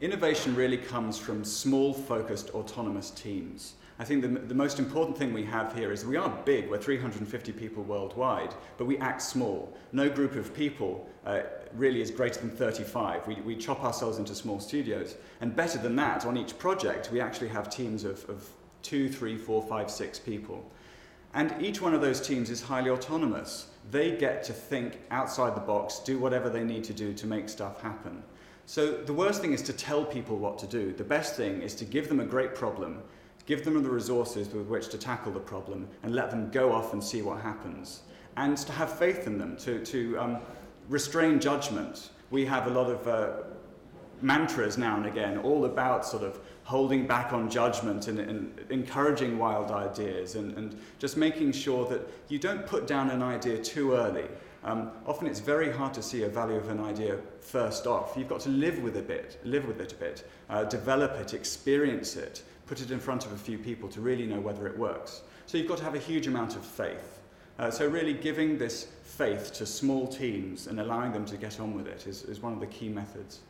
innovation really comes from small, focused, autonomous teams. I think the, the most important thing we have here is we are big, we're 350 people worldwide, but we act small. No group of people uh, really is greater than 35. We, we chop ourselves into small studios. And better than that, on each project, we actually have teams of, of two, three, four, five, six people. And each one of those teams is highly autonomous. They get to think outside the box, do whatever they need to do to make stuff happen. So the worst thing is to tell people what to do. The best thing is to give them a great problem give them the resources with which to tackle the problem, and let them go off and see what happens. And to have faith in them, to, to um, restrain judgment. We have a lot of uh, mantras now and again, all about sort of holding back on judgment and, and encouraging wild ideas and, and, just making sure that you don't put down an idea too early. Um, often it's very hard to see a value of an idea first off. You've got to live with a bit, live with it a bit, uh, develop it, experience it, put it in front of a few people to really know whether it works. So you've got to have a huge amount of faith. Uh, so really giving this faith to small teams and allowing them to get on with it is, is one of the key methods.